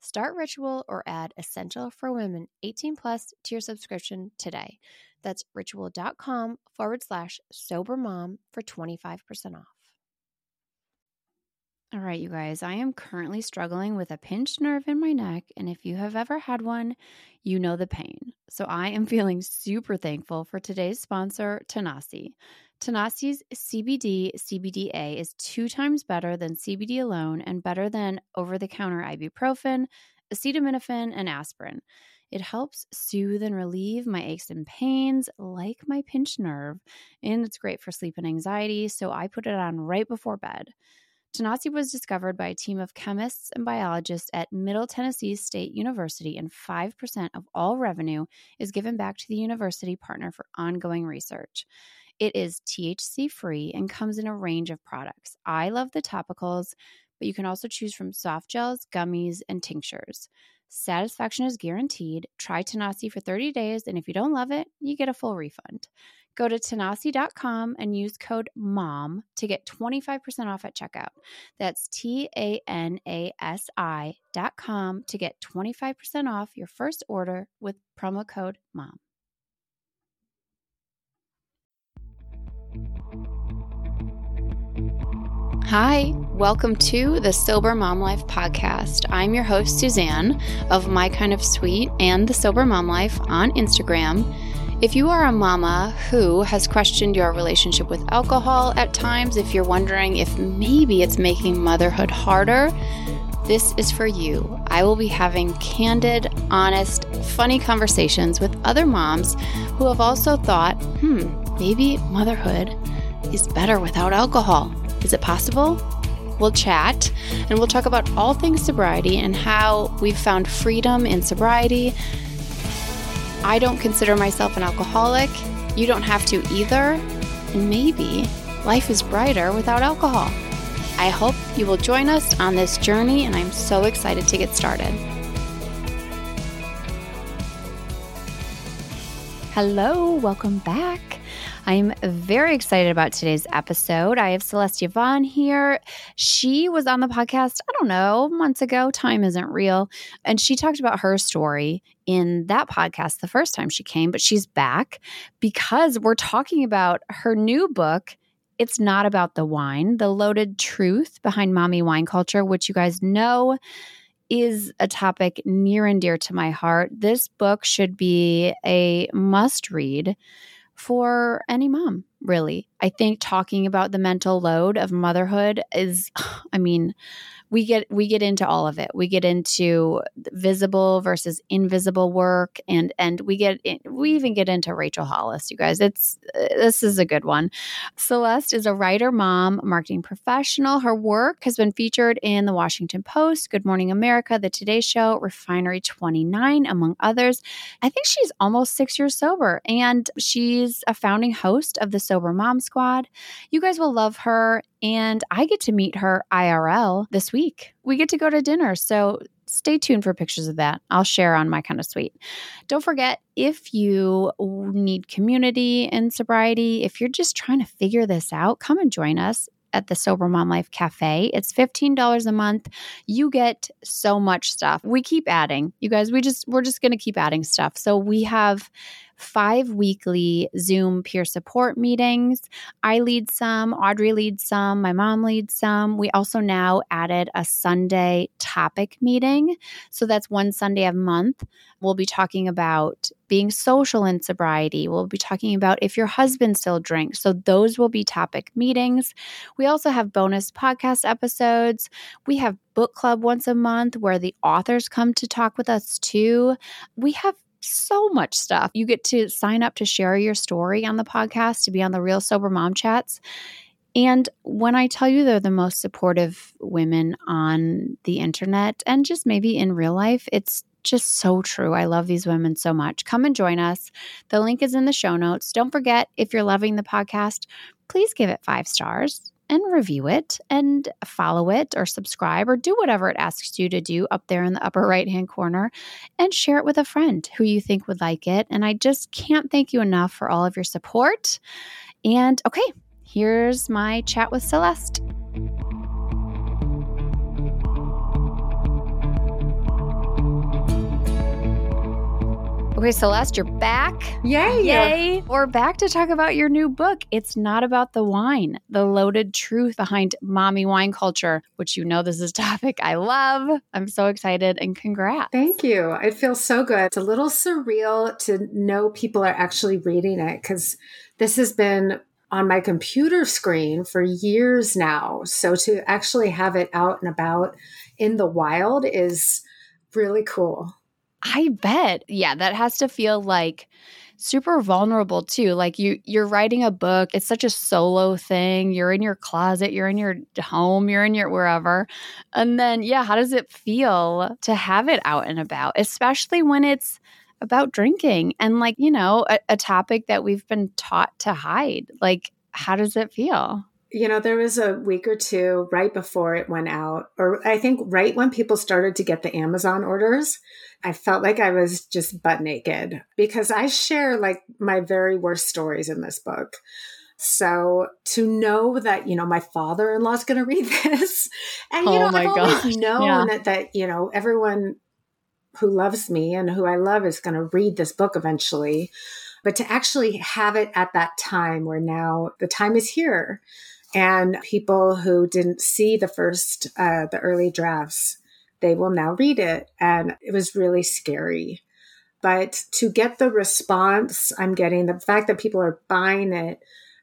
Start Ritual or add Essential for Women 18 plus to your subscription today. That's ritual.com forward slash sober mom for 25% off. All right, you guys, I am currently struggling with a pinched nerve in my neck. And if you have ever had one, you know the pain. So I am feeling super thankful for today's sponsor, Tanasi. Tanasi's CBD CBDA is two times better than CBD alone and better than over the counter ibuprofen, acetaminophen, and aspirin. It helps soothe and relieve my aches and pains, like my pinched nerve, and it's great for sleep and anxiety, so I put it on right before bed. Tanasi was discovered by a team of chemists and biologists at Middle Tennessee State University, and 5% of all revenue is given back to the university partner for ongoing research. It is THC free and comes in a range of products. I love the topicals, but you can also choose from soft gels, gummies, and tinctures. Satisfaction is guaranteed. Try Tanasi for 30 days, and if you don't love it, you get a full refund. Go to tanasi.com and use code MOM to get 25% off at checkout. That's T A N A S I.com to get 25% off your first order with promo code MOM. Hi, welcome to the Sober Mom Life podcast. I'm your host, Suzanne of My Kind of Sweet and the Sober Mom Life on Instagram. If you are a mama who has questioned your relationship with alcohol at times, if you're wondering if maybe it's making motherhood harder, this is for you. I will be having candid, honest, funny conversations with other moms who have also thought, hmm, maybe motherhood is better without alcohol. Is it possible? We'll chat and we'll talk about all things sobriety and how we've found freedom in sobriety. I don't consider myself an alcoholic. You don't have to either. And maybe life is brighter without alcohol. I hope you will join us on this journey, and I'm so excited to get started. Hello, welcome back. I'm very excited about today's episode. I have Celeste Yvonne here. She was on the podcast, I don't know, months ago. Time isn't real. And she talked about her story in that podcast the first time she came, but she's back because we're talking about her new book. It's not about the wine, the loaded truth behind mommy wine culture, which you guys know is a topic near and dear to my heart. This book should be a must read for any mom, really. I think talking about the mental load of motherhood is, I mean, we get we get into all of it. We get into visible versus invisible work, and and we get in, we even get into Rachel Hollis. You guys, it's this is a good one. Celeste is a writer, mom, marketing professional. Her work has been featured in the Washington Post, Good Morning America, The Today Show, Refinery 29, among others. I think she's almost six years sober, and she's a founding host of the Sober Mom Squad. You guys will love her and I get to meet her IRL this week. We get to go to dinner. So stay tuned for pictures of that. I'll share on my kind of sweet. Don't forget if you need community and sobriety, if you're just trying to figure this out, come and join us at the Sober Mom Life Cafe. It's $15 a month. You get so much stuff. We keep adding. You guys, we just we're just going to keep adding stuff. So we have five weekly Zoom peer support meetings. I lead some, Audrey leads some, my mom leads some. We also now added a Sunday topic meeting. So that's one Sunday a month. We'll be talking about being social in sobriety. We'll be talking about if your husband still drinks. So those will be topic meetings. We also have bonus podcast episodes. We have book club once a month where the authors come to talk with us too. We have so much stuff. You get to sign up to share your story on the podcast, to be on the Real Sober Mom Chats. And when I tell you they're the most supportive women on the internet and just maybe in real life, it's just so true. I love these women so much. Come and join us. The link is in the show notes. Don't forget, if you're loving the podcast, please give it five stars and review it and follow it or subscribe or do whatever it asks you to do up there in the upper right hand corner and share it with a friend who you think would like it. And I just can't thank you enough for all of your support. And okay, here's my chat with Celeste. Okay, Celeste, you're back. Yay. Yay. We're back to talk about your new book. It's not about the wine, the loaded truth behind mommy wine culture, which you know this is a topic I love. I'm so excited and congrats. Thank you. It feels so good. It's a little surreal to know people are actually reading it because this has been on my computer screen for years now. So to actually have it out and about in the wild is really cool. I bet. Yeah, that has to feel like super vulnerable too. Like you you're writing a book, it's such a solo thing. You're in your closet, you're in your home, you're in your wherever. And then yeah, how does it feel to have it out and about, especially when it's about drinking and like, you know, a, a topic that we've been taught to hide. Like how does it feel? You know, there was a week or two right before it went out, or I think right when people started to get the Amazon orders, I felt like I was just butt naked because I share like my very worst stories in this book. So to know that, you know, my father in law is going to read this, and, you oh know, I've gosh. always known yeah. that, you know, everyone who loves me and who I love is going to read this book eventually. But to actually have it at that time where now the time is here and people who didn't see the first, uh, the early drafts they will now read it. And it was really scary. But to get the response I'm getting, the fact that people are buying it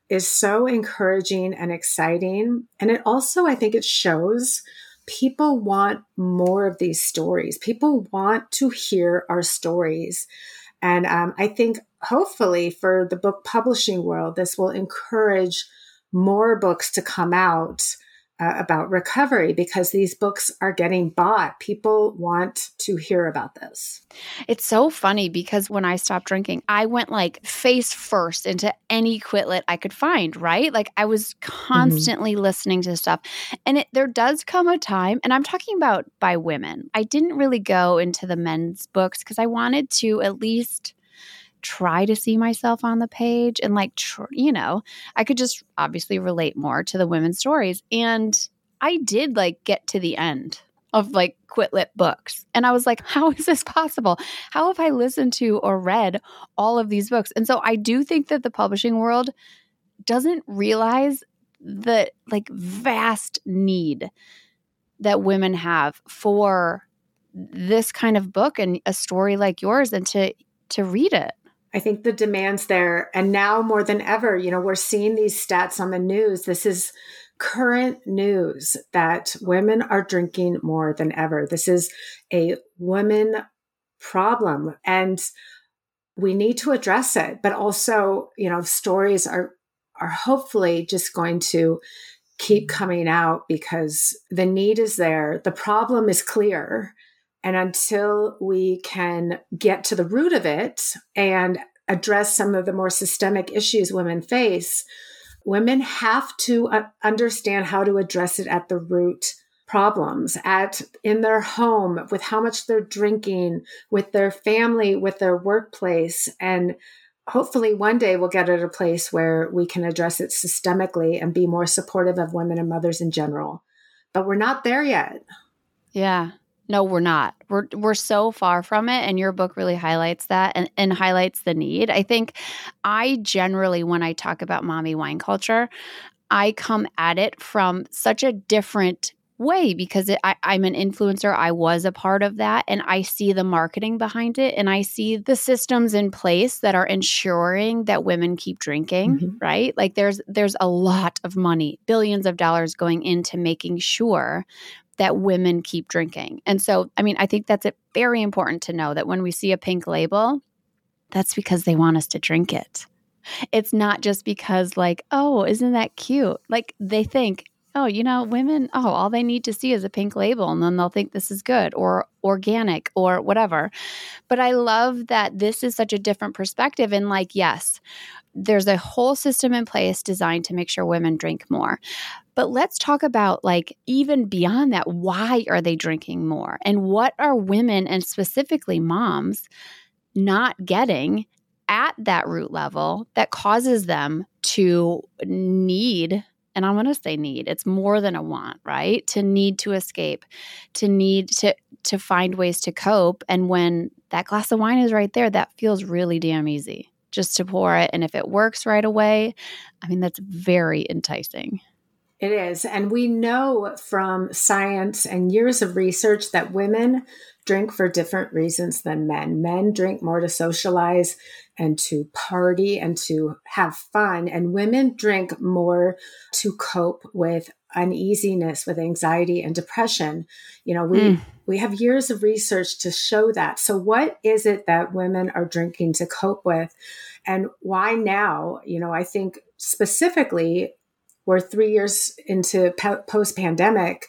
is so encouraging and exciting. And it also, I think it shows people want more of these stories. People want to hear our stories. And um, I think hopefully for the book publishing world, this will encourage more books to come out uh, about recovery because these books are getting bought. People want to hear about this. It's so funny because when I stopped drinking, I went like face first into any quit lit I could find, right? Like I was mm-hmm. constantly mm-hmm. listening to stuff. And it, there does come a time, and I'm talking about by women. I didn't really go into the men's books because I wanted to at least try to see myself on the page and like tr- you know i could just obviously relate more to the women's stories and i did like get to the end of like quit lit books and i was like how is this possible? How have i listened to or read all of these books? And so i do think that the publishing world doesn't realize the like vast need that women have for this kind of book and a story like yours and to to read it I think the demand's there. And now more than ever, you know, we're seeing these stats on the news. This is current news that women are drinking more than ever. This is a women problem and we need to address it. But also, you know, stories are are hopefully just going to keep coming out because the need is there. The problem is clear and until we can get to the root of it and address some of the more systemic issues women face, women have to uh, understand how to address it at the root problems at in their home with how much they're drinking with their family with their workplace. And hopefully one day we'll get at a place where we can address it systemically and be more supportive of women and mothers in general. But we're not there yet. Yeah No, we're not. We're we're so far from it and your book really highlights that and, and highlights the need. I think I generally when I talk about mommy wine culture, I come at it from such a different way because it, I, I'm an influencer. I was a part of that, and I see the marketing behind it, and I see the systems in place that are ensuring that women keep drinking. Mm-hmm. Right? Like there's there's a lot of money, billions of dollars going into making sure that women keep drinking. And so, I mean, I think that's it, very important to know that when we see a pink label, that's because they want us to drink it. It's not just because, like, oh, isn't that cute? Like, they think, oh, you know, women, oh, all they need to see is a pink label and then they'll think this is good or organic or whatever. But I love that this is such a different perspective. And like, yes, there's a whole system in place designed to make sure women drink more. But let's talk about like even beyond that, why are they drinking more? And what are women and specifically moms not getting at that root level that causes them to need and I'm going to say need. It's more than a want, right? To need to escape, to need to to find ways to cope and when that glass of wine is right there, that feels really damn easy just to pour it and if it works right away, I mean that's very enticing. It is. And we know from science and years of research that women drink for different reasons than men. Men drink more to socialize and to party and to have fun, and women drink more to cope with uneasiness, with anxiety and depression. You know, we mm. we have years of research to show that. So what is it that women are drinking to cope with? And why now? You know, I think specifically we're 3 years into post pandemic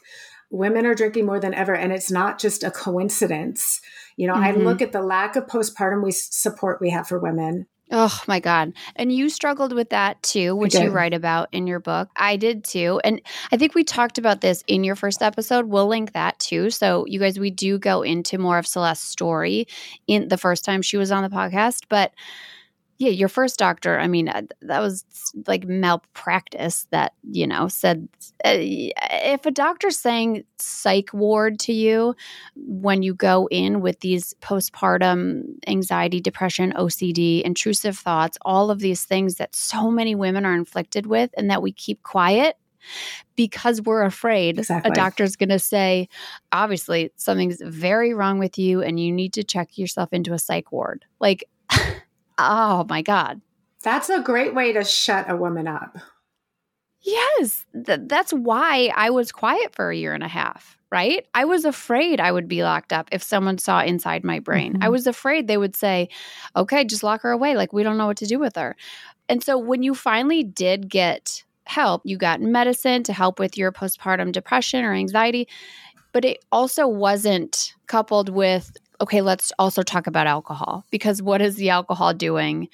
women are drinking more than ever and it's not just a coincidence you know mm-hmm. i look at the lack of postpartum we support we have for women Oh my God. And you struggled with that too, which you write about in your book. I did too. And I think we talked about this in your first episode. We'll link that too. So, you guys, we do go into more of Celeste's story in the first time she was on the podcast. But yeah, your first doctor, I mean, uh, that was like malpractice that, you know, said uh, if a doctor's saying psych ward to you when you go in with these postpartum anxiety, depression, OCD, intrusive thoughts, all of these things that so many women are inflicted with and that we keep quiet because we're afraid exactly. a doctor's going to say, obviously, something's very wrong with you and you need to check yourself into a psych ward. Like, Oh my God. That's a great way to shut a woman up. Yes. Th- that's why I was quiet for a year and a half, right? I was afraid I would be locked up if someone saw inside my brain. Mm-hmm. I was afraid they would say, okay, just lock her away. Like, we don't know what to do with her. And so when you finally did get help, you got medicine to help with your postpartum depression or anxiety, but it also wasn't coupled with okay, let's also talk about alcohol because what is the alcohol doing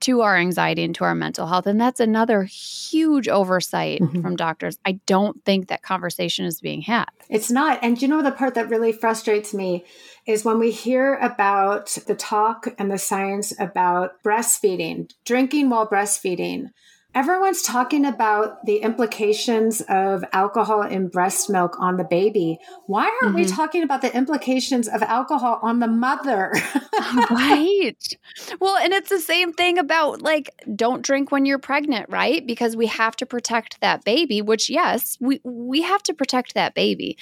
to our anxiety and to our mental health? And that's another huge oversight mm-hmm. from doctors. I don't think that conversation is being had. It's not. And you know, the part that really frustrates me is when we hear about the talk and the science about breastfeeding, drinking while breastfeeding Everyone's talking about the implications of alcohol in breast milk on the baby. Why aren't mm-hmm. we talking about the implications of alcohol on the mother? right. Well, and it's the same thing about like don't drink when you're pregnant, right? Because we have to protect that baby, which yes, we we have to protect that baby.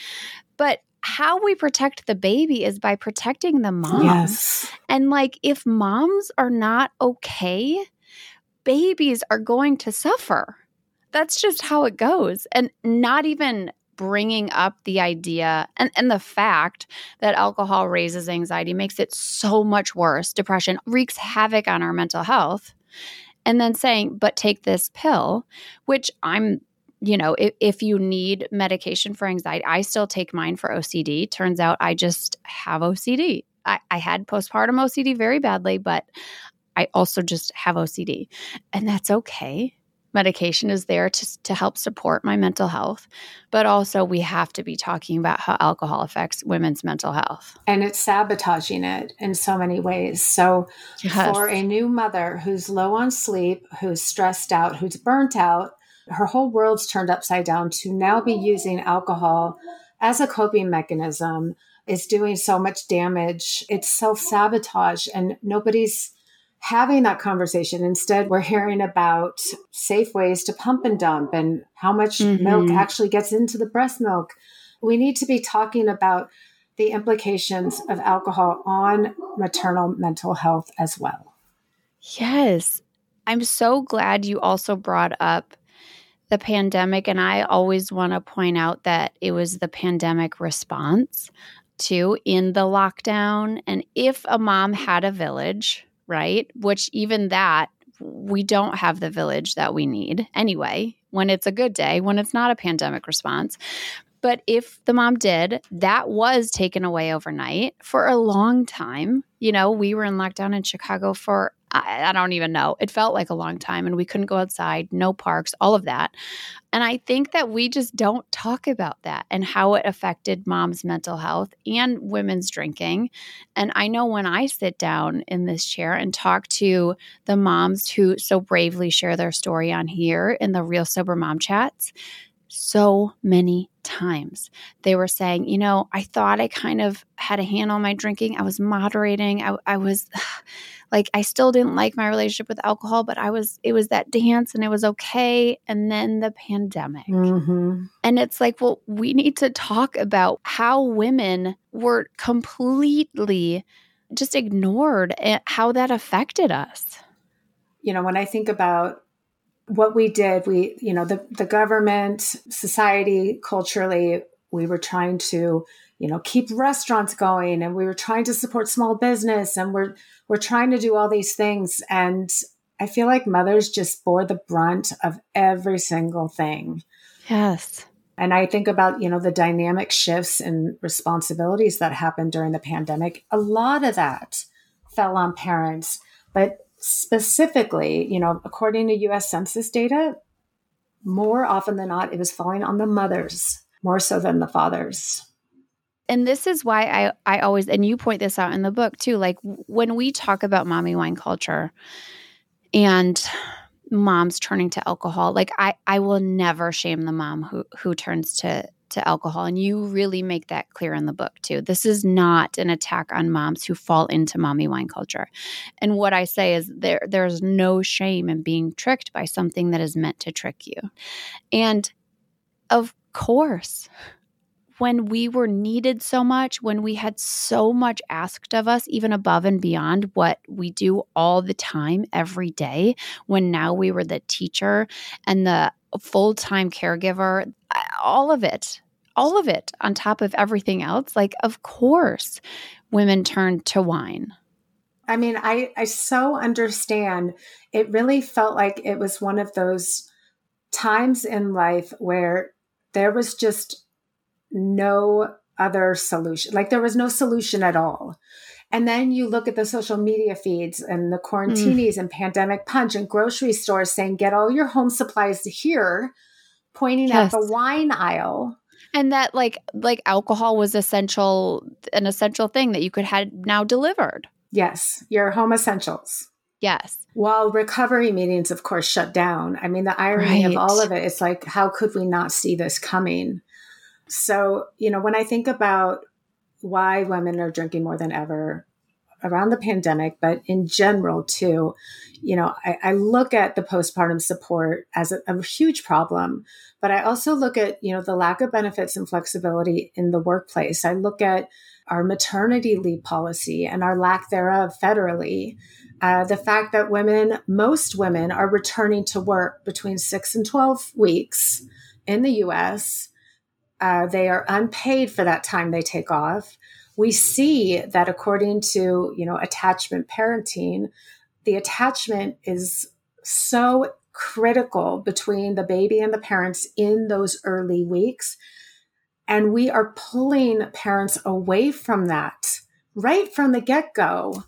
But how we protect the baby is by protecting the mom. Yes. And like if moms are not okay babies are going to suffer. That's just how it goes. And not even bringing up the idea and, and the fact that alcohol raises anxiety makes it so much worse. Depression wreaks havoc on our mental health. And then saying, but take this pill, which I'm you know, if, if, you need medication for anxiety, I still take mine for OCD. Turns out I just have OCD. I, I, had postpartum OCD very badly, but I also just have OCD, and that's okay. Medication is there to, to help support my mental health, but also we have to be talking about how alcohol affects women's mental health. And it's sabotaging it in so many ways. So, yes. for a new mother who's low on sleep, who's stressed out, who's burnt out, her whole world's turned upside down to now be using alcohol as a coping mechanism is doing so much damage. It's self sabotage, and nobody's having that conversation. Instead, we're hearing about safe ways to pump and dump and how much mm-hmm. milk actually gets into the breast milk. We need to be talking about the implications of alcohol on maternal mental health as well. Yes. I'm so glad you also brought up the pandemic. And I always want to point out that it was the pandemic response to in the lockdown. And if a mom had a village, right, which even that, we don't have the village that we need anyway, when it's a good day, when it's not a pandemic response. But if the mom did, that was taken away overnight for a long time. You know, we were in lockdown in Chicago for, I, I, don't even know. It felt like a long time and we couldn't go outside, no parks, all of that. And I think that we just don't talk about that and how it affected mom's mental health and women's drinking. And I know when I sit down in this chair and talk to the moms who so bravely share their story on here in the Real Sober Mom Chats, so many times. They were saying, you know, I thought I kind of had a handle on my drinking. I was moderating. I, I was like, I still didn't like my relationship with alcohol, but I was, it was that dance and it was okay. And then the pandemic. Mm-hmm. And it's like, well, we need to talk about how women were completely just ignored and how that affected us. You know, when I think about what we did, we, you know, the, the government, society, culturally, we were trying to, you know, keep restaurants going and we were trying to support small business and we're, we're trying to do all these things. And I feel like mothers just bore the brunt of every single thing. Yes. And I think about, you know, the dynamic shifts and responsibilities that happened during the pandemic. A lot of that fell on parents, but specifically, you know, according to US Census data, more often than not, it was falling on the mothers more so than the fathers. And this is why I, I always, and you point this out in the book too, like when we talk about mommy wine culture and moms turning to alcohol, like I, I will never shame the mom who, who turns to to alcohol. And you really make that clear in the book, too. This is not an attack on moms who fall into mommy wine culture. And what I say is there there's no shame in being tricked by something that is meant to trick you. And of course, when we were needed so much, when we had so much asked of us, even above and beyond what we do all the time, every day, when now we were the teacher and the full time caregiver, all of it, all of it on top of everything else, like, of course, women turn to wine. I mean, I, I so understand. It really felt like it was one of those times in life where there was just no other solution. Like there was no solution at all. And then you look at the social media feeds and the quarantinis mm. and pandemic punch and grocery stores saying, get all your home supplies to here, pointing yes. at the wine aisle and that like like alcohol was essential an essential thing that you could have now delivered yes your home essentials yes while recovery meetings of course shut down i mean the irony right. of all of it it's like how could we not see this coming so you know when i think about why women are drinking more than ever around the pandemic, but in general too, you know, I, I look at the postpartum support as a, a, huge problem, but I also look at, you know, the lack of benefits and flexibility in the workplace. I look at our maternity leave policy and our lack thereof federally. Uh, the fact that women, most women, are returning to work between six and 12 weeks in the US. Uh, they are unpaid for that time they take off. We see that according to you know attachment parenting the attachment is so critical between the baby and the parents in those early weeks. And we are pulling parents away from that right from the get-go.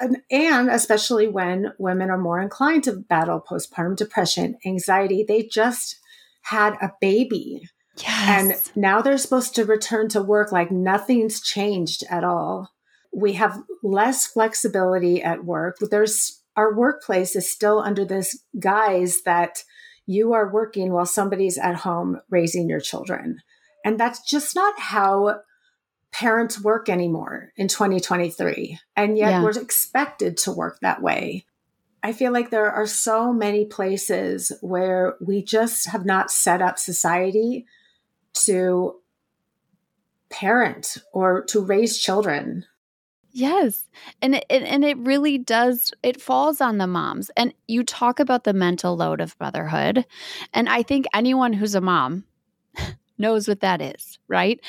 And especially when women are more inclined to battle postpartum depression anxiety they just had a baby Yes. And now they're supposed to return to work like nothing's changed at all. We have less flexibility at work. There's our workplace is still under this guise that you are working while somebody's at home raising your children. And that's just not how parents work anymore in 2023. And yet yeah. we're expected to work that way. I feel like there are so many places where we just have not set up society to parent or to raise children. Yes. And it, and it really does it falls on the moms. And you talk about the mental load of motherhood, and I think anyone who's a mom knows what that is, right?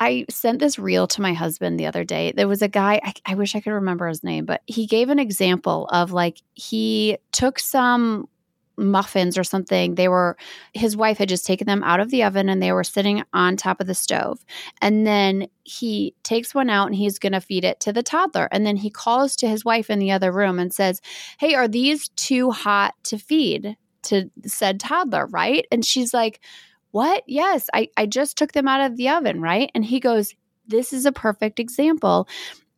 I sent this reel to my husband the other day. There was a guy, I, I, wish I could remember his name, but he gave an example of like he took some muffins or something. They were, his wife had just taken them out of the oven and they were sitting on top of the stove. And then he takes one out and he's going to feed it to the toddler. And then he calls to his wife in the other room and says, Hey, are these too hot to feed to said toddler? Right. And she's like, what? Yes, I, I just took them out of the oven, right? And he goes, This is a perfect example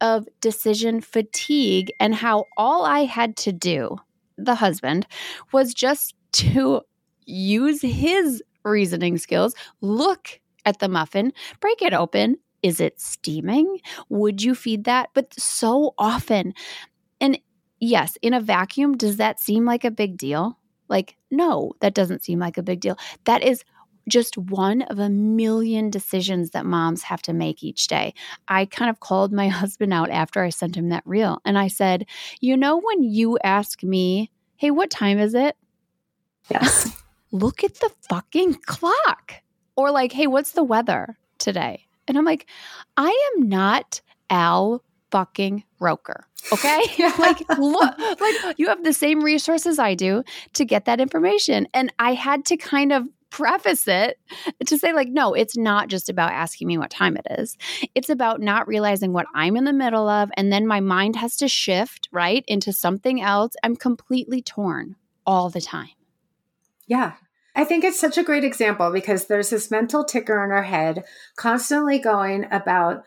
of decision fatigue and how all I had to do, the husband, was just to use his reasoning skills, look at the muffin, break it open. Is it steaming? Would you feed that? But so often, and yes, in a vacuum, does that seem like a big deal? Like, no, that doesn't seem like a big deal. That is just one of a million decisions that moms have to make each day. I kind of called my husband out after I sent him that reel and I said, You know, when you ask me, Hey, what time is it? Yes. Look at the fucking clock. Or like, Hey, what's the weather today? And I'm like, I am not Al fucking Roker. Okay. like, look, like you have the same resources I do to get that information. And I had to kind of preface it to say, like, no, it's not just about asking me what time it is. It's about not realizing what I'm in the middle of. And then my mind has to shift, right, into something else. I'm completely torn all the time. Yeah. I think it's such a great example because there's this mental ticker in our head constantly going about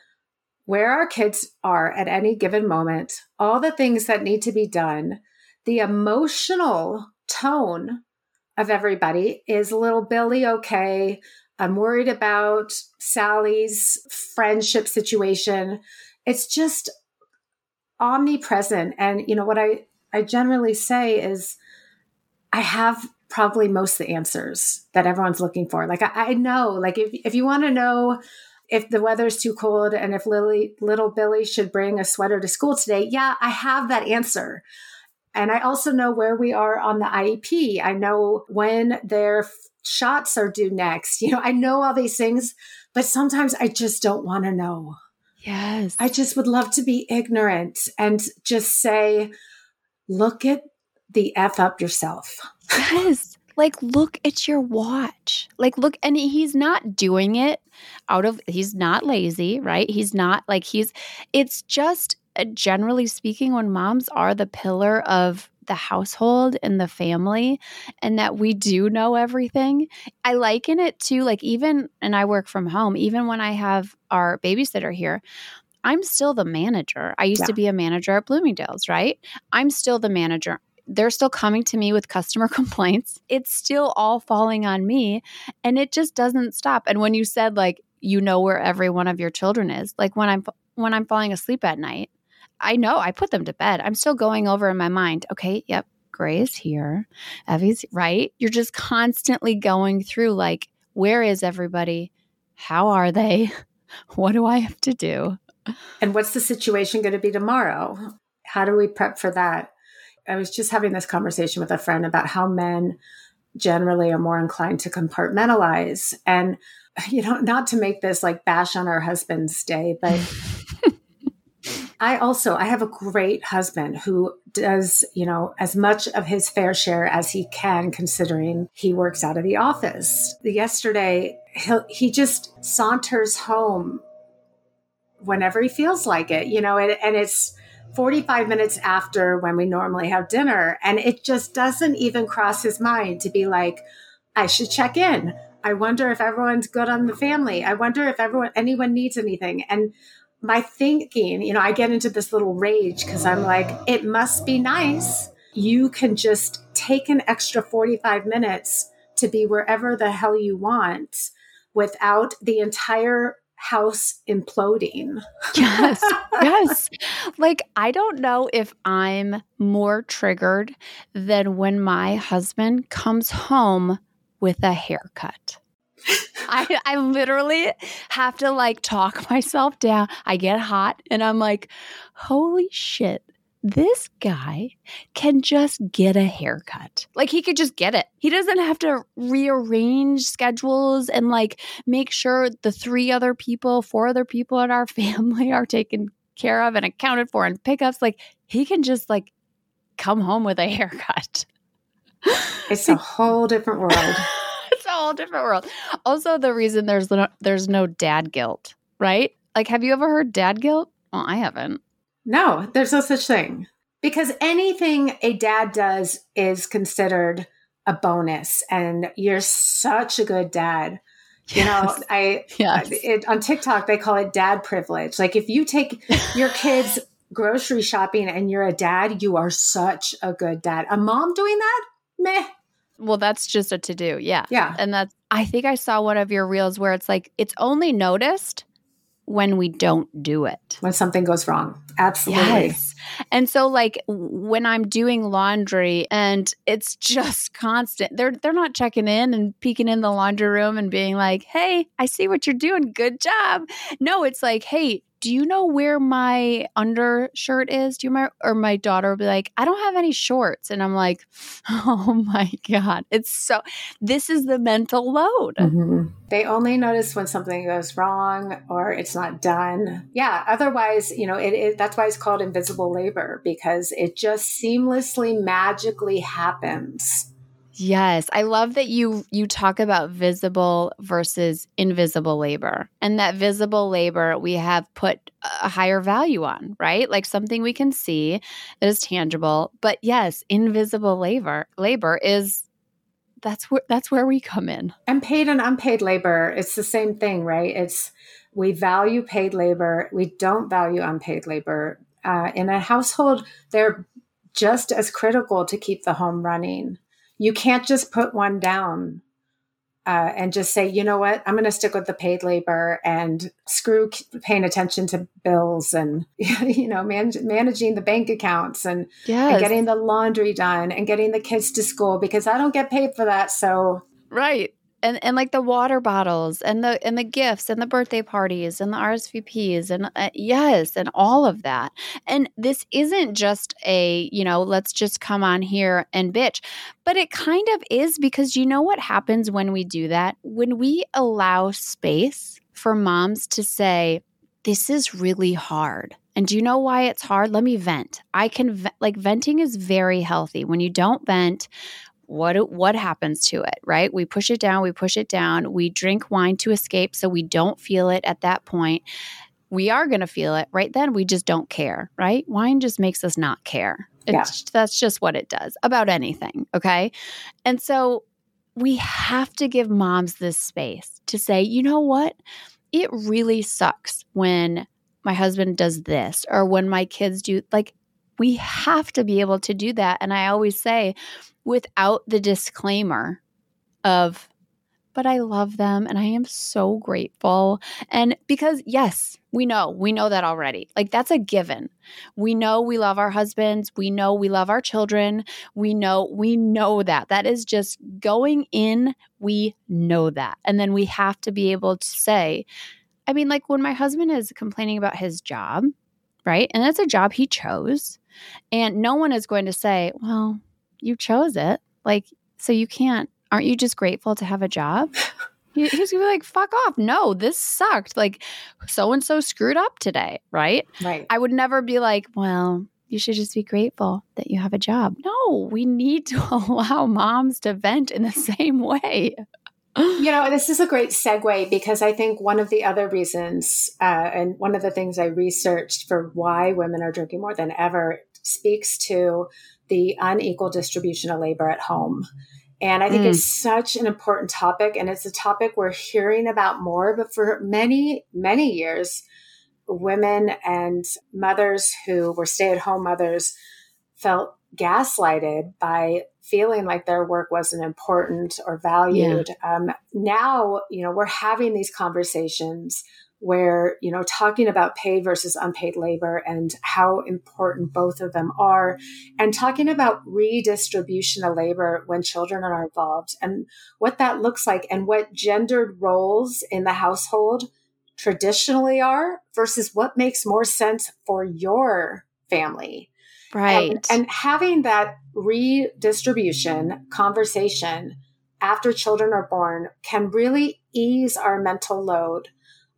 where our kids are at any given moment, all the things that need to be done, the emotional tone of everybody is little Billy okay? I'm worried about Sally's friendship situation. It's just omnipresent. And, you know, what I, I generally say is I have probably most the answers that everyone's looking for. Like, I, I know, like, if, if you want to know, if the weather's too cold and if Lily, little Billy should bring a sweater to school today, yeah, I have that answer. And I also know where we are on the IEP. I know when their shots are due next. You know, I know all these things, but sometimes I just don't want to know. Yes. I just would love to be ignorant and just say, look at the F up yourself. Yes. like, look at your watch. Like, look, and he's not doing it out of, he's not lazy, right? He's not like, he's, it's just Uh, generally speaking, when moms are the pillar of the household and the family and that we do know everything. I liken it to like even and I work from home, even when I have our babysitter here, I'm still the manager. I used yeah. to be a manager at Bloomingdale's, right? I'm still the manager. They're still coming to me with customer complaints. It's still all falling on me and it just doesn't stop. And when you said like you know where every one of your children is, like when I'm when I'm falling asleep at night, I know I put them to bed. I'm still going over in my mind, okay, yep, Gray is here. Evie's right. You're just constantly going through like, where is everybody? How are they? What do I have to do? And what's the situation going to be tomorrow? How do we prep for that? I was just having this conversation with a friend about how men generally are more inclined to compartmentalize. And, you know, not to make this like bash on our husband's day, but I also I have a great husband who does, you know, as much of his fair share as he can considering he works out of the office. Yesterday, he he just saunters home whenever he feels like it, you know, and, and it's 45 minutes after when we normally have dinner and it just doesn't even cross his mind to be like I should check in. I wonder if everyone's good on the family. I wonder if everyone anyone needs anything. And my thinking, you know, I get into this little rage because I'm like, it must be nice. You can just take an extra 45 minutes to be wherever the hell you want without the entire house imploding. yes. Yes. Like, I don't know if I'm more triggered than when my husband comes home with a haircut. I, I literally have to like talk myself down. I get hot and I'm like, holy shit this guy can just get a haircut. Like he could just get it. He doesn't have to rearrange schedules and like make sure the three other people, four other people in our family are taken care of and accounted for and pickups. Like he can just like come home with a haircut. It's a whole different world. Whole different world. Also, the reason there's no, there's no dad guilt, right? Like, have you ever heard dad guilt? Well, I haven't. No, there's no such thing. Because anything a dad does is considered a bonus. And you're such a good dad. Yes. You know, I, yes. it, on TikTok, they call it dad privilege. Like if you take your kids grocery shopping and you're a dad, you are such a good dad. A mom doing that? Meh. Well, that's just a to do. Yeah. Yeah. And that's, I think I saw one of your reels where it's like, it's only noticed when we don't do it. When something goes wrong. Absolutely. Yes. And so like when I'm doing laundry and it's just constant. They're they're not checking in and peeking in the laundry room and being like, "Hey, I see what you're doing. Good job." No, it's like, "Hey, do you know where my undershirt is? Do you remember? Or my daughter will be like, I don't have any shorts. And I'm like, oh my God. It's so, this is the mental load. Mm-hmm. They only notice when something goes wrong or it's not done. Yeah. Otherwise, you know, it, it, that's why it's called invisible labor because it just seamlessly, magically happens. Yes, I love that you you talk about visible versus invisible labor. And that visible labor we have put a higher value on, right? Like something we can see that is tangible. But yes, invisible labor labor is that's where that's where we come in. And paid and unpaid labor, it's the same thing, right? It's we value paid labor, we don't value unpaid labor. Uh, in a household, they're just as critical to keep the home running you can't just put one down uh, and just say, you know what, I'm going to stick with the paid labor and screw paying attention to bills and, you know, man- managing the bank accounts and, yes. and getting the laundry done and getting the kids to school because I don't get paid for that. So, right and and like the water bottles and the and the gifts and the birthday parties and the RSVPs and uh, yes and all of that. And this isn't just a, you know, let's just come on here and bitch, but it kind of is because you know what happens when we do that? When we allow space for moms to say this is really hard. And do you know why it's hard? Let me vent. I can like venting is very healthy. When you don't vent, what what happens to it right? We push it down we push it down we drink wine to escape so we don't feel it at that point. We are going to feel it right then we just don't care right? Wine just makes us not care. It's, yeah. that's just what it does about anything okay? And so we have to give moms this space to say you know what? It really sucks when my husband does this or when my kids do like we have to be able to do that. And i always say without the disclaimer of, but I love them and I am so grateful. And because, yes, we know, we know that already. Like that's a given. We know we love our husbands. We know we love our children. We know, we know that. That is just going in, we know that. And then we have to be able to say, I mean, like when my husband is complaining about his job, right? And that's a job he chose. And no one is going to say, well, you chose it. Like, so you can't, aren't you just grateful to have a job? He's gonna be like, fuck off. No, this sucked. Like, so and so screwed up today, right? Right. I would never be like, well, you should just be grateful that you have a job. No, we need to allow moms to vent in the same way. you know, this is a great segue because I think one of the other reasons, uh, and one of the things I researched for why women are drinking more than ever speaks to the unequal distribution of labor at home. And I think mm. it's such an important topic, and it's a topic we're hearing about more. But for many, many years, women and mothers who were stay at home mothers felt gaslighted by feeling like their work wasn't important or valued. Yeah. Um, now, you know, we're having these conversations where, you know, talking about paid versus unpaid labor and how important both of them are, and talking about redistribution of labor when children are involved and what that looks like and what gendered roles in the household traditionally are versus what makes more sense for your family. Right. And, and having that redistribution conversation after children are born can really ease our mental load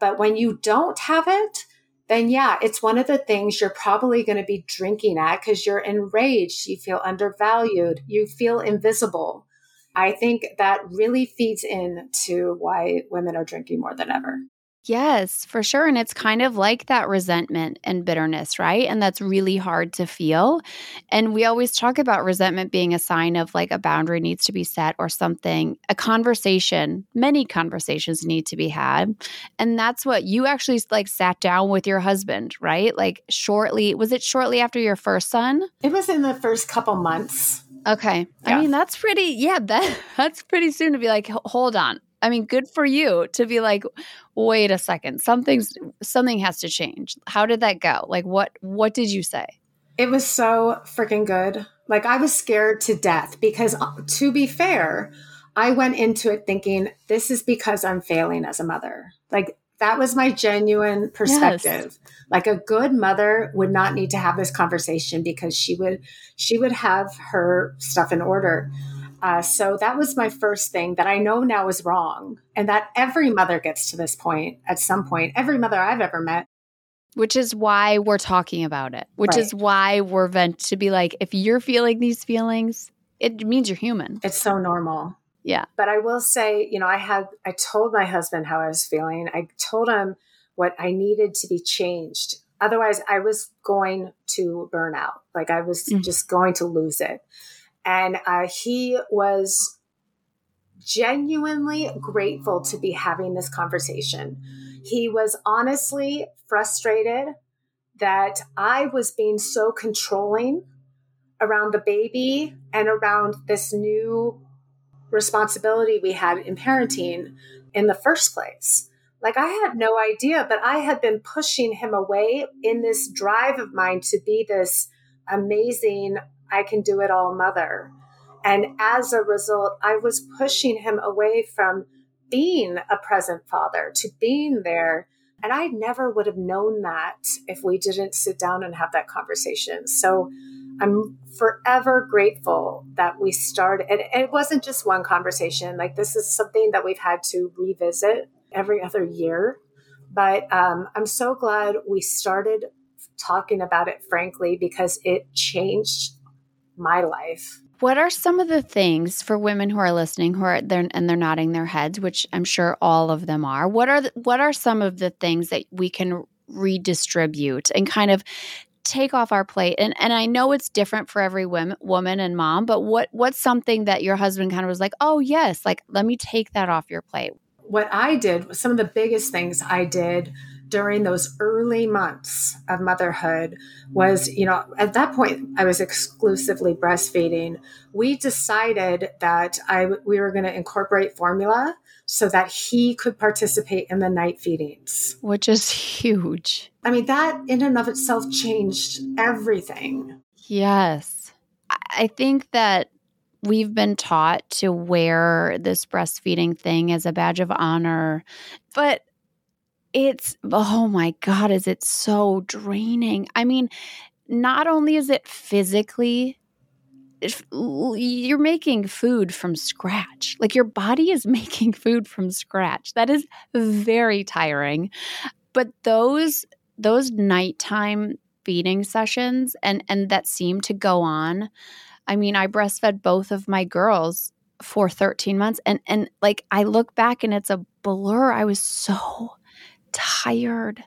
but when you don't have it, then yeah, it's one of the things you're probably going to be drinking at because you're enraged, you feel undervalued, you feel invisible. I think that really feeds into why women are drinking more than ever. Yes, for sure. And it's kind of like that resentment and bitterness, right? And that's really hard to feel. And we always talk about resentment being a sign of like a boundary needs to be set or something. A conversation, many conversations need to be had. And that's what you actually like sat down with your husband, right? Like shortly, was it shortly after your first son? It was in the first couple months. Okay. Yeah. I mean, that's pretty, yeah, that that's pretty soon to be like, hold on. I mean, good for you to be like, wait a second, something's something has to change. How did that go? Like what what did you say? It was so freaking good. Like I was scared to death because uh, to be fair, I went into it thinking this is because I'm failing as a mother. Like that was my genuine perspective. Yes. Like a good mother would not need to have this conversation because she would she would have her stuff in order. Uh, so that was my first thing that I know now is wrong, and that every mother gets to this point at some point. Every mother I've ever met. Which is why we're talking about it. Which right. is why we're meant to be like, if you're feeling these feelings, it means you're human. It's so normal. Yeah. But I will say, you know, I had, I told my husband how I was feeling. I told him what I needed to be changed. Otherwise, I was going to burn out. Like I was mm-hmm. just going to lose it. And uh, he was genuinely grateful to be having this conversation. He was honestly frustrated that I was being so controlling around the baby and around this new responsibility we had in parenting in the first place. Like I had no idea, but I had been pushing him away in this drive of mine to be this amazing I can do it all mother. And as a result, I was pushing him away from being a present father to being there. And I never would have known that if we didn't sit down and have that conversation. So I'm forever grateful that we started. And it wasn't just one conversation. Like this is something that we've had to revisit every other year. But um, I'm so glad we started talking about it frankly because it changed my life. What are some of the things for women who are listening who are there and they're nodding their heads, which I'm sure all of them are. What are the, what are some of the things that we can redistribute and kind of take off our plate and and I know it's different for every woman woman and mom but what what's something that your husband kind of was like oh yes like let me take that off your plate what I did some of the biggest things I did during those early months of motherhood was, you know, at that point I was exclusively breastfeeding. We decided that I we were going to incorporate formula so that he could participate in the night feedings, which is huge. I mean, that in and of itself changed everything. Yes. I think that we've been taught to wear this breastfeeding thing as a badge of honor, but it's oh my god is it so draining. I mean not only is it physically you're making food from scratch. Like your body is making food from scratch. That is very tiring. But those those nighttime feeding sessions and and that seem to go on i mean i breastfed both of my girls for 13 months and and like i look back and it's a blur. I was so tired.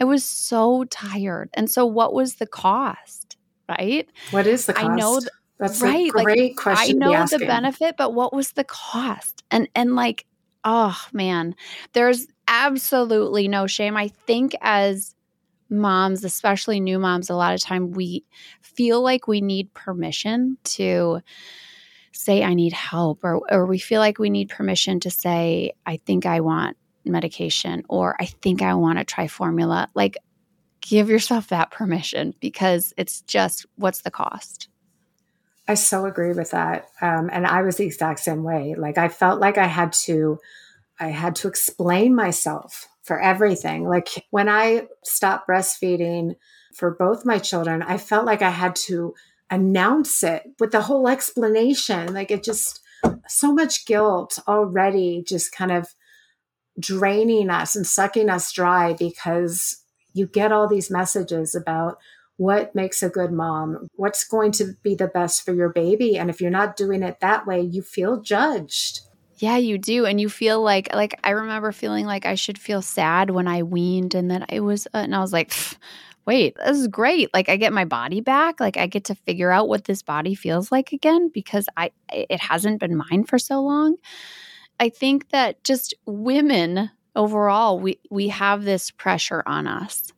I was so tired. And so what was the cost? Right? What is the cost? I know th- that's right. great like, question. I know the benefit, but what was the cost? And and like, oh man, there's absolutely no shame. I think as moms, especially new moms, a lot of time we feel like we need permission to say I need help or or we feel like we need permission to say I think I want medication or I think I want to try formula. Like, give yourself that permission because it's just what's the cost? I so agree with that. Um, and I was the exact same way. Like, I felt like I had to, I had to explain myself for everything. Like, when I stopped breastfeeding for both my children, I felt like I had to announce it with the whole explanation. Like, it just, so much guilt already just kind of draining us and sucking us dry because you get all these messages about what makes a good mom, what's going to be the best for your baby. And if you're not doing it that way, you feel judged. Yeah, you do. And you feel like, like, I remember feeling like I should feel sad when I weaned and then I was, uh, and I was like, wait, this is great. Like I get my body back. Like I get to figure out what this body feels like again because I it hasn't been mine for so long. I think that just women overall, we we have this pressure on us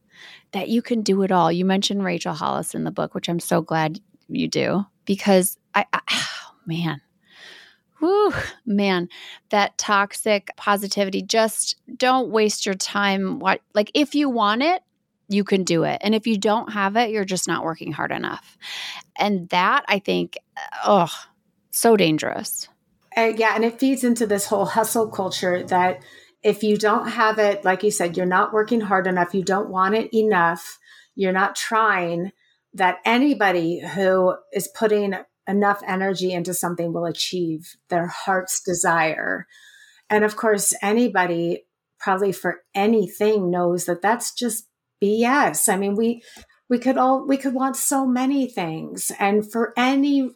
that you can do it all. You mentioned Rachel Hollis in the book, which I'm so glad you do because I, I oh, man. Whew, man, that toxic positivity. Just don't waste your time. What, like, if you want it, you can do it. And if you don't have it, you're just not working hard enough. And that I think, oh, so dangerous. Uh, yeah. And it feeds into this whole hustle culture that if you don't have it, like you said, you're not working hard enough, you don't want it enough, you're not trying, that anybody who is putting enough energy into something will achieve their heart's desire. And of course, anybody probably for anything knows that that's just BS. I mean, we we could all we could want so many things, and for any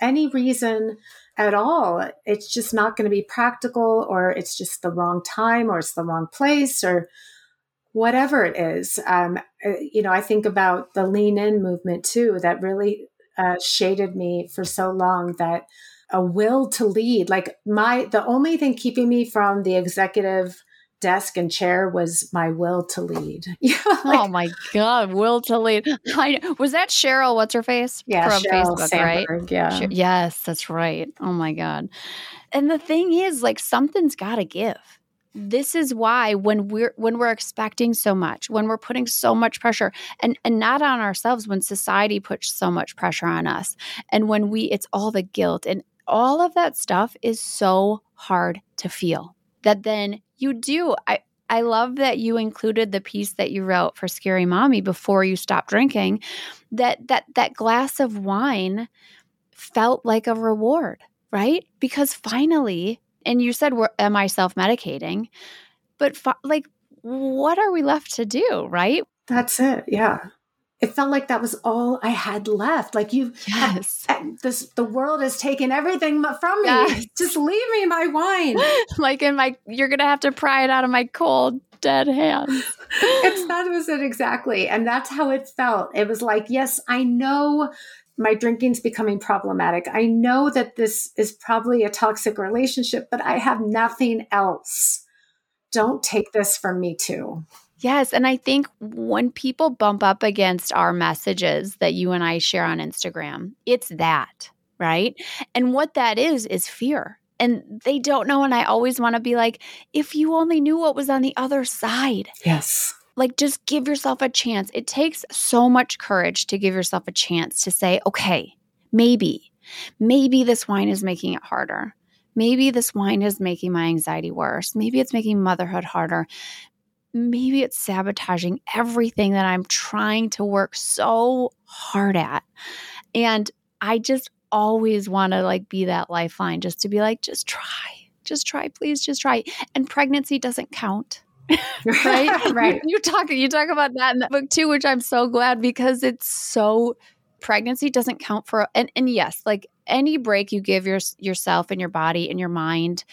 any reason at all, it's just not going to be practical, or it's just the wrong time, or it's the wrong place, or whatever it is. Um, uh, you know, I think about the lean in movement too. That really uh, shaded me for so long. That a will to lead, like my the only thing keeping me from the executive desk and chair was my will to lead. Oh like, oh my God, will to lead. I, was that Sheryl? What's her face? Yeah, from Sheryl Facebook, Sandberg, right? Yeah. yes, that's right. Oh my God. And the thing is, like, something's got to give. This is why when we're when we're expecting so much, when we're putting so much pressure, and and not on ourselves, when society puts so much pressure on us, and when we, it's all the guilt and all of that stuff is so hard to feel that then you do. I, I love that you included the piece that you wrote for Scary Mommy before you stopped drinking. That that that glass of wine felt like a reward, right? Because finally, and you said, "Am I self medicating?" But fi- like, what are we left to do, right? That's it. Yeah it felt like that was all I had left. Like you, yes, eh, this the world has taken everything from me. Yes. Just leave me my wine. like in my, you're gonna have to pry it out of my cold dead hands. it's that was it exactly, and that's how it felt. It was like, yes, I know my drinking's becoming problematic. I know that this is probably a toxic relationship, but I have nothing else. Don't take this from me too. Yes. And I think when people bump up against our messages that you and I share on Instagram, it's that, right? And what that is, is fear. And they don't know. And I always want to be like, if you only knew what was on the other side. Yes. Like, just give yourself a chance. It takes so much courage to give yourself a chance to say, okay, maybe, maybe this wine is making it harder. Maybe this wine is making my anxiety worse. Maybe it's making motherhood harder maybe it's sabotaging everything that I'm trying to work so hard at. And I just always want to like be that lifeline just to be like just try. Just try, please just try. And pregnancy doesn't count. right? right. You, talk you talk about that in the book too, which I'm so glad because it's so pregnancy doesn't count for and, and yes like any break you give your, yourself and your body and your mind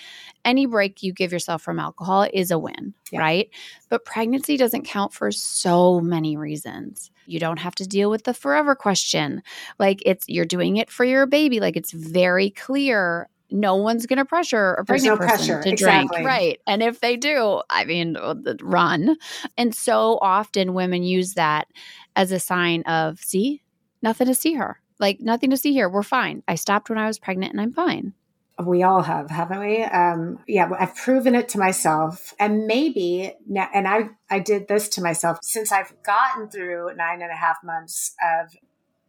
any break you give yourself from alcohol is a win yeah. right but pregnancy doesn't count for so many reasons you don't have to deal with the forever question like it's you're doing it for your baby like it's very clear no one's going to pressure a pregnant no person pressure. to exactly. drink. Right. And if they do, I mean, uh, run. And so often women use that as a sign of, see, nothing to see her. Like nothing to see here. We're fine. I stopped when I was pregnant and I'm fine. We all have, haven't we? Um, yeah, I've proven it to myself, and maybe now, and I I did this to myself since I've gotten through nine and a half months of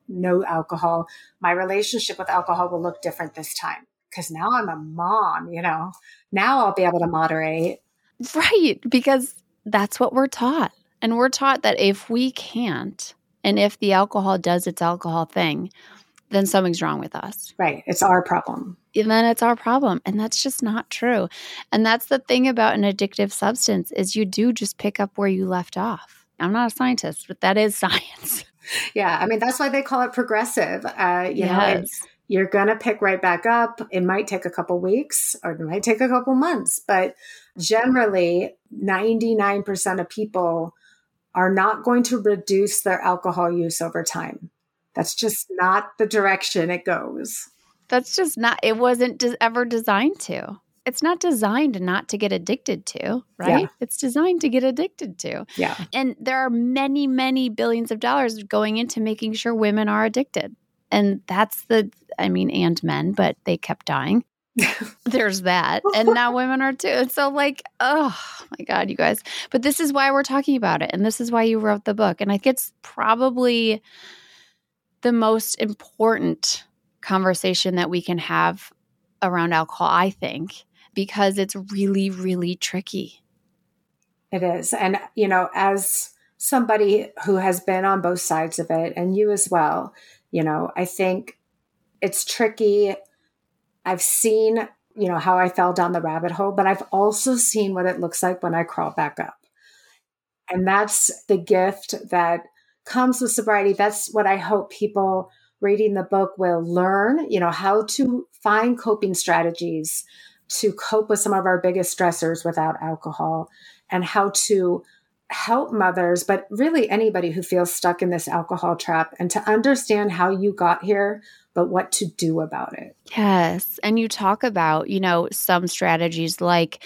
no alcohol. My relationship with alcohol will look different this time because now I'm a mom. You know, now I'll be able to moderate. Right, because that's what we're taught, and we're taught that if we can't, and if the alcohol does its alcohol thing, then something's wrong with us. Right. It's our problem. And then it's our problem. And that's just not true. And that's the thing about an addictive substance is you do just pick up where you left off. I'm not a scientist, but that is science. Yeah. I mean, that's why they call it progressive. Uh, you yes. know, you're going to pick right back up. It might take a couple weeks or it might take a couple months, but generally 99% of people are not going to reduce their alcohol use over time. That's just not the direction it goes. That's just not, it wasn't ever designed to. It's not designed not to get addicted to, right? Yeah. It's designed to get addicted to. Yeah. And there are many, many billions of dollars going into making sure women are addicted. And that's the, I mean, and men, but they kept dying. There's that. And now women are too. And so, like, oh my God, you guys. But this is why we're talking about it. And this is why you wrote the book. And I think it's probably the most important conversation that we can have around alcohol, I think, because it's really, really tricky. It is. And, you know, as somebody who has been on both sides of it, and you as well, you know, I think it's tricky. I've seen, you know, how I fell down the rabbit hole, but I've also seen what it looks like when I crawl back up. And that's the gift that comes with sobriety. That's what I hope people reading the book will learn, you know, how to find coping strategies to cope with some of our biggest stressors without alcohol and how to help mothers, but really anybody who feels stuck in this alcohol trap and to understand how you got here, but what to do about it. Yes. And you talk about, you know, some strategies like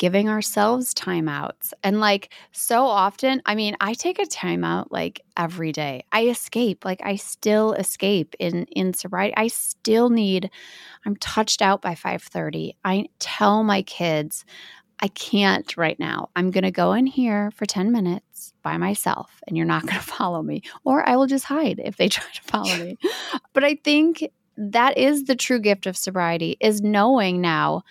giving ourselves timeouts. And like so often, I mean, I take a timeout like every day. I escape, like I still escape in in sobriety. I still need I'm touched out by 5:30. I tell my kids I can't right now. I'm going to go in here for 10 minutes by myself and you're not going to follow me or I will just hide if they try to follow me. but I think that is the true gift of sobriety is knowing now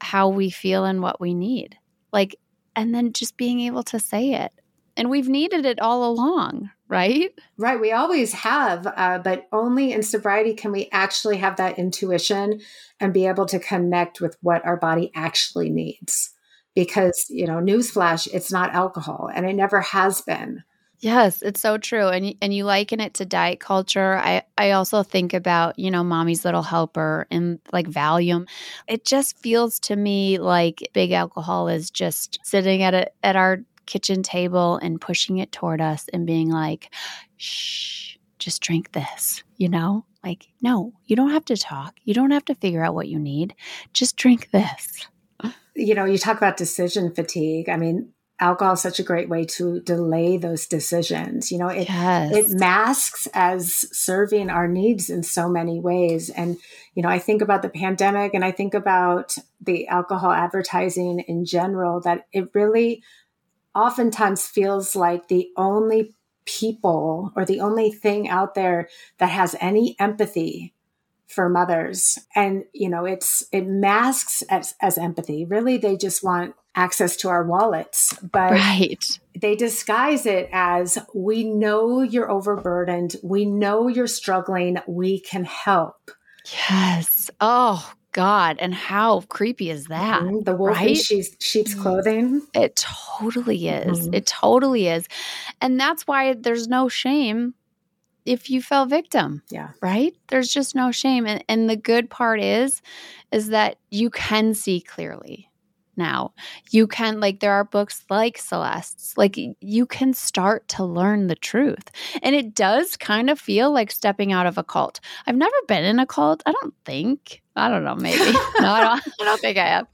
how we feel and what we need. Like, and then just being able to say it. And we've needed it all along, right? Right. We always have, uh, but only in sobriety can we actually have that intuition and be able to connect with what our body actually needs. Because, you know, newsflash, it's not alcohol and it never has been. Yes, it's so true. And and you liken it to diet culture. I I also think about, you know, mommy's little helper and like Valium. It just feels to me like big alcohol is just sitting at a, at our kitchen table and pushing it toward us and being like, "Shh, just drink this." You know? Like, no, you don't have to talk. You don't have to figure out what you need. Just drink this. You know, you talk about decision fatigue. I mean, alcohol is such a great way to delay those decisions. You know, it yes. it masks as serving our needs in so many ways. And, you know, I think about the pandemic and I think about the alcohol advertising in general, that it really oftentimes feels like the only people or the only thing out there that has any empathy for mothers and you know it's it masks as, as empathy really they just want access to our wallets, but right. they disguise it as we know you're overburdened, we know you're struggling, we can help. Yes. Oh, God, and how creepy is that? Mm-hmm. The wolf right? in sheep's, sheep's clothing. It totally is. Mm-hmm. It totally is. And that's why there's no shame if you fell victim. Yeah. Right? There's just no shame. And and the good part is is that you can see clearly now. You can, like, there are books like Celeste's, like, you can start to learn the truth. And it does kind of feel like stepping out of a cult. I've never been in a cult. I don't think. I don't know, maybe. no, I don't, I don't think I have.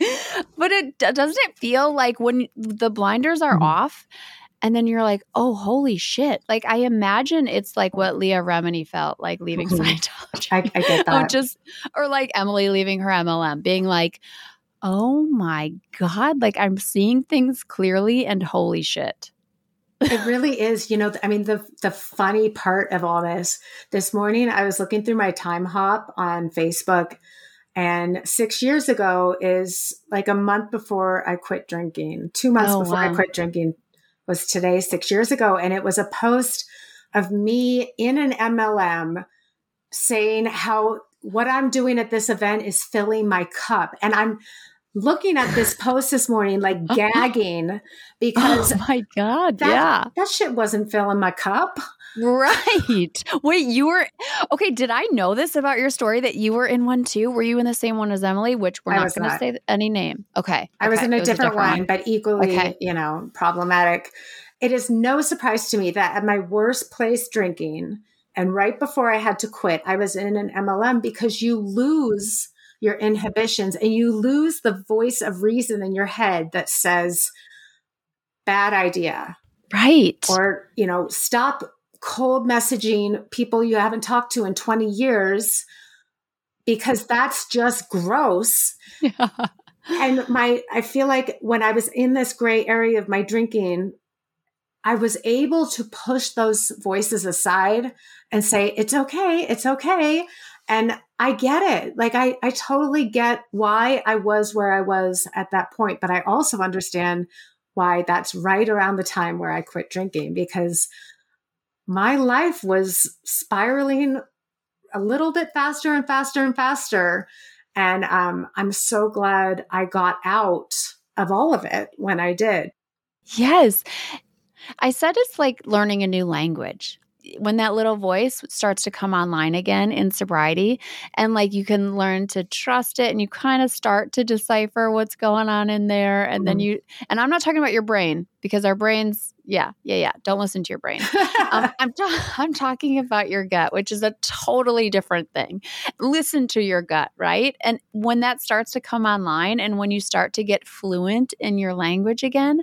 But it doesn't it feel like when the blinders are mm-hmm. off and then you're like, oh, holy shit. Like, I imagine it's like what Leah Remini felt like leaving Mhm. Scientology. I, I get that. just, or like Emily leaving her MLM, being like, oh my God, like I'm seeing things clearly and holy shit. it really is. You know, I mean, the the funny part of all this. This morning, I was looking through my Timehop on Facebook, and six years ago is like a month before I quit drinking. Two months Oh, before I quit drinking was today, six years ago, and it was a post of me in an MLM saying how what I'm doing at this event is filling my cup, and I'm looking at this post this morning like uh-huh. gagging oh because Oh my God. that, yeah. that shit wasn't filling my cup. Right. Wait, you were okay. Did I know this about your story that you were in one too? Were you in the same one as Emily? Which we're I not was going to say any name. Okay. I was okay, in a it different, one, but equally, Okay. you know, problematic. It is no surprise to me that at my worst place drinking and right before I had to quit, I was in an MLM because you lose your inhibitions and you lose the voice of reason in your head that says, bad idea, Right. or, you know, stop cold messaging people you haven't talked to in 20 years because that's just gross. and my i feel like when i was in this gray area of my drinking i was able to push those voices aside and say it's okay it's okay. And i get it. Like i i totally get why i was where i was at that point but i also understand why that's right around the time where i quit drinking because my life was spiraling a little bit faster and faster and faster and um, I'm so glad I got out of all of it when I did. yes. I said it's like learning a new language. When that little voice starts to come online again in sobriety, and like you can learn to trust it and you kind of start to decipher what's going on in there. And then Mhm. you, and I'm not talking about your brain because our brains, yeah, yeah, yeah. Don't listen to your brain. um, I'm, ta- I'm talking about your gut, which is a totally different thing. Listen to your gut, right? And when that starts to come online and when you start to get fluent in your language again,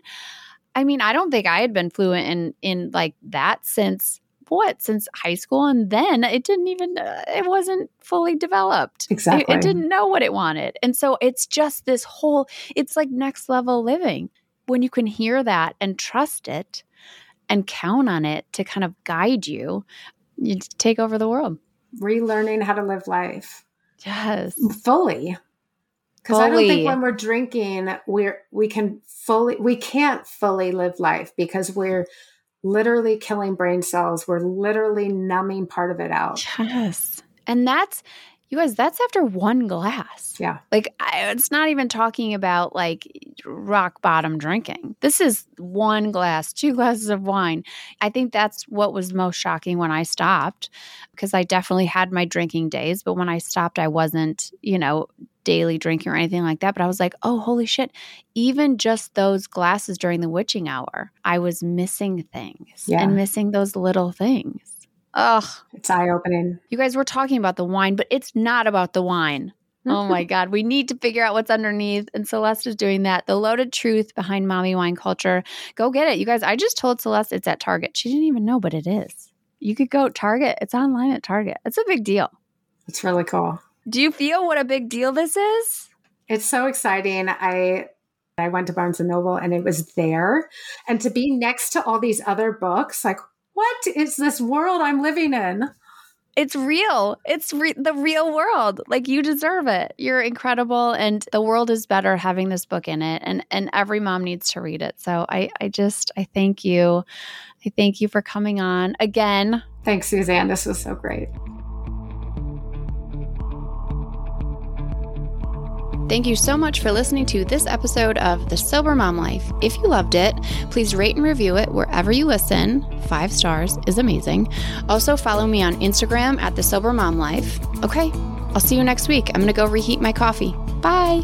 I mean, I don't think I had been fluent in in like that since what? Since high school and then it didn't even uh, it wasn't fully developed. It- Exactly. It, didn't know what it wanted. And so it's just this whole it's like next level living. When you can hear that and trust it and count on it to kind of guide you, you take over the world. Relearning how to live life Yes. fully. Because I don't think when we're drinking, we're we can fully we can't fully live life because we're literally killing brain cells. We're literally numbing part of it out. Yes. And that's you guys, that's after one glass. Yeah. Like I, it's not even talking about like rock bottom drinking. This is one glass, two glasses of wine. I think that's what was most shocking when I stopped because I definitely had my drinking days, but when I stopped I wasn't, you know, daily drinking or anything like that, but I was like, "Oh, holy shit. Even just those glasses during the witching hour, I was missing things Yeah. and missing those little things." Ugh. It's eye opening. You guys were talking about the wine, but it's not about the wine. Oh my God. We need to figure out what's underneath. And Celeste is doing that. The loaded truth behind mommy wine culture. Go get it. You guys, I just told Celeste it's at Target. She didn't even know, but it is. You could go Target. It's online at Target. It's a big deal. It's really cool. Do you feel what a big deal this is? It's so exciting. I I went to Barnes and Noble and it was there. And to be next to all these other books, like, what is this world I'm living in? It's real. It's re- the real world. Like you deserve it. You're incredible, and the world is better having this book in it. And and every mom needs to read it. So I I just I thank you. I thank you for coming on again. Thanks, Suzanne. This was so great. Thank you so much for listening to this episode of The Sober Mom Life. If you loved it, please rate and review it wherever you listen. Five stars is amazing. Also, follow me on Instagram at The Sober Mom Life. Okay, I'll see you next week. I'm going to go reheat my coffee. Bye.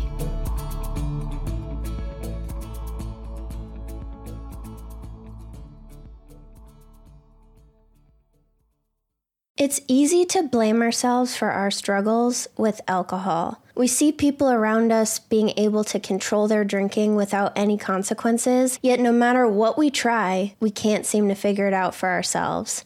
It's easy to blame ourselves for our struggles with alcohol. We see people around us being able to control their drinking without any consequences, yet no matter what we try, we can't seem to figure it out for ourselves.